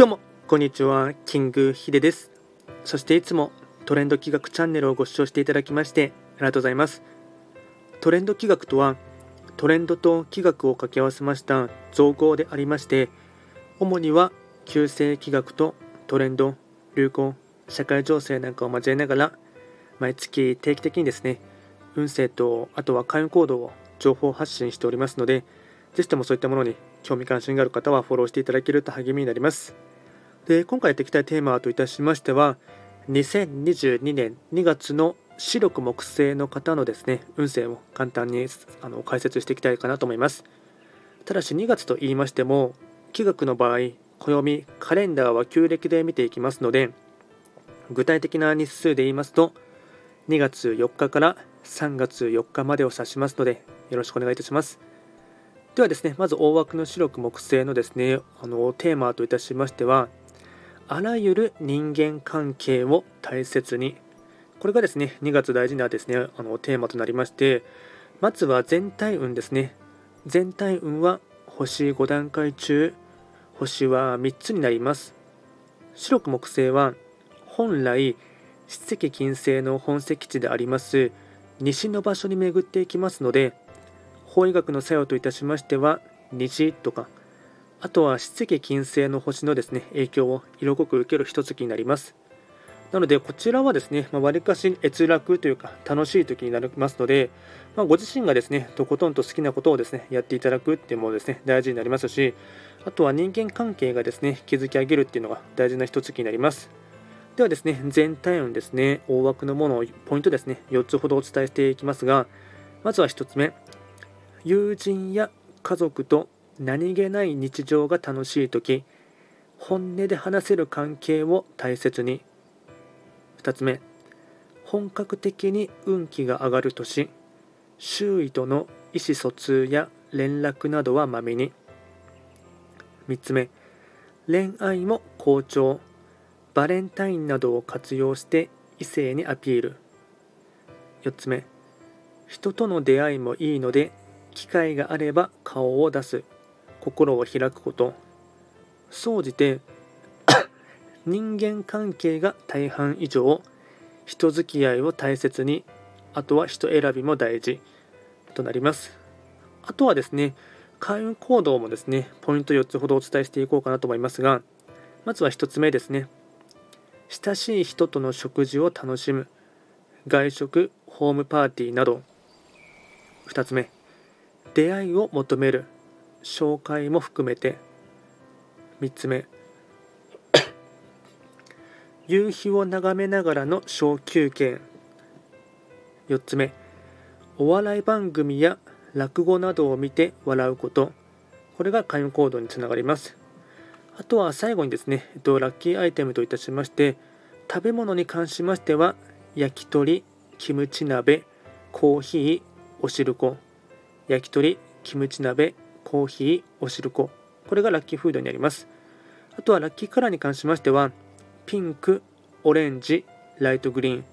どうも、こんにちは、キングヒデです。そしていつもトレンド企画チャンネルをご視聴していただきましてありがとうございます。トレンド企画とは、トレンドと企画を掛け合わせました造語でありまして、主には旧世企画とトレンド、流行、社会情勢なんかを交えながら、毎月定期的にですね、運勢とあとは開運行動を情報発信しておりますので、ぜひともそういったものに興味関心がある方はフォローしていただけると励みになります。で今回やっていきたいテーマといたしましては、2022年2月の白く木星の方のですね運勢を簡単にあの解説していきたいかなと思います。ただし2月と言いましても、気学の場合、暦、カレンダーは旧暦で見ていきますので、具体的な日数で言いますと、2月4日から3月4日までを指しますので、よろしくお願いいたします。ではですね、まず大枠の白く木星のですね、あのテーマといたしましては、あらゆる人間関係を大切に。これがですね、2月大事なですね、あのテーマとなりまして、まずは全体運ですね。全体運は星5段階中、星は3つになります。白く木星は本来、七石金星の本石地であります西の場所に巡っていきますので、法医学の作用といたしましては、西とか、あとは七石金星の星のですね影響を色濃く受ける一月になります。なので、こちらはですね、わり、あ、かし閲楽というか、楽しい時になりますので、まあ、ご自身がですね、とことんと好きなことをですね、やっていただくっていうのもですね、大事になりますし、あとは人間関係がですね、築き上げるっていうのが大事な一月になります。ではですね、全体運ですね、大枠のものをポイントですね、4つほどお伝えしていきますが、まずは1つ目、友人や家族と何気ない日常が楽しい時本音で話せる関係を大切に。2つ目本格的に運気が上がる年周囲との意思疎通や連絡などはまめに。3つ目恋愛も好調バレンタインなどを活用して異性にアピール。4つ目人との出会いもいいので機会があれば顔を出す。心を開くこと。総じて 人間関係が大半以上人付き合いを大切にあとは人選びも大事となります。あとはですね開運行動もですねポイント4つほどお伝えしていこうかなと思いますがまずは1つ目ですね。親しい人との食事を楽しむ。外食ホームパーティーなど。2つ目出会いを求める。紹介も含めて3つ目。夕日を眺めながらの小休憩。4つ目。お笑い番組や落語などを見て笑うこと。これが開運行動につながります。あとは最後にですね、えっと、ラッキーアイテムといたしまして食べ物に関しましては焼き鳥キムチ鍋コーヒーお汁粉。焼き鳥、キムチ鍋、コーヒー、お汁粉。これがラッキーフードになります。あとはラッキーカラーに関しましては、ピンク、オレンジ、ライトグリーン。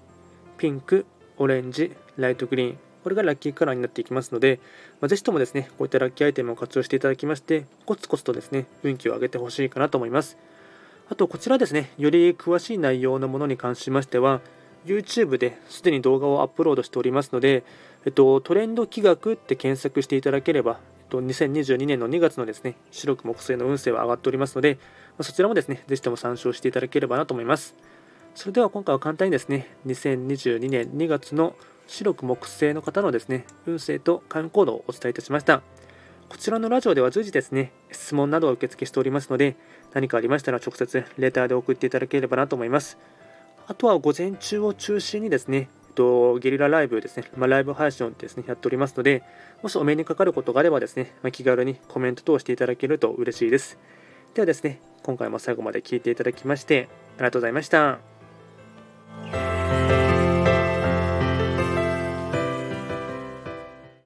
ピンク、オレンジ、ライトグリーン。これがラッキーカラーになっていきますので、まあ、ぜひともですね、こういったラッキーアイテムを活用していただきまして、コツコツとですね、運気を上げてほしいかなと思います。あと、こちらですね、より詳しい内容のものに関しましては、YouTube ですでに動画をアップロードしておりますので、えっと、トレンド企画って検索していただければ、えっと、2022年の2月のですね、白く木星の運勢は上がっておりますので、そちらもですね、ぜひとも参照していただければなと思います。それでは今回は簡単にですね、2022年2月の白く木星の方のですね、運勢と開運行動をお伝えいたしました。こちらのラジオでは随時ですね、質問などを受付しておりますので、何かありましたら直接レターで送っていただければなと思います。あとは午前中を中心にですね、と、ゲリラライブですね、まあ、ライブ配信をですね、やっておりますので、もしお目にかかることがあればですね、まあ、気軽にコメント等していただけると嬉しいです。ではですね、今回も最後まで聴いていただきまして、ありがとうございました。